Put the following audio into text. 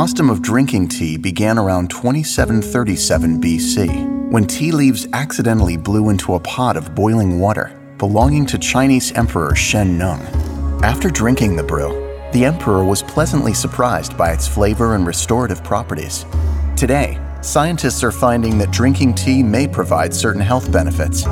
custom of drinking tea began around 2737 BC, when tea leaves accidentally blew into a pot of boiling water belonging to Chinese Emperor Shen Nung. After drinking the brew, the emperor was pleasantly surprised by its flavor and restorative properties. Today, scientists are finding that drinking tea may provide certain health benefits,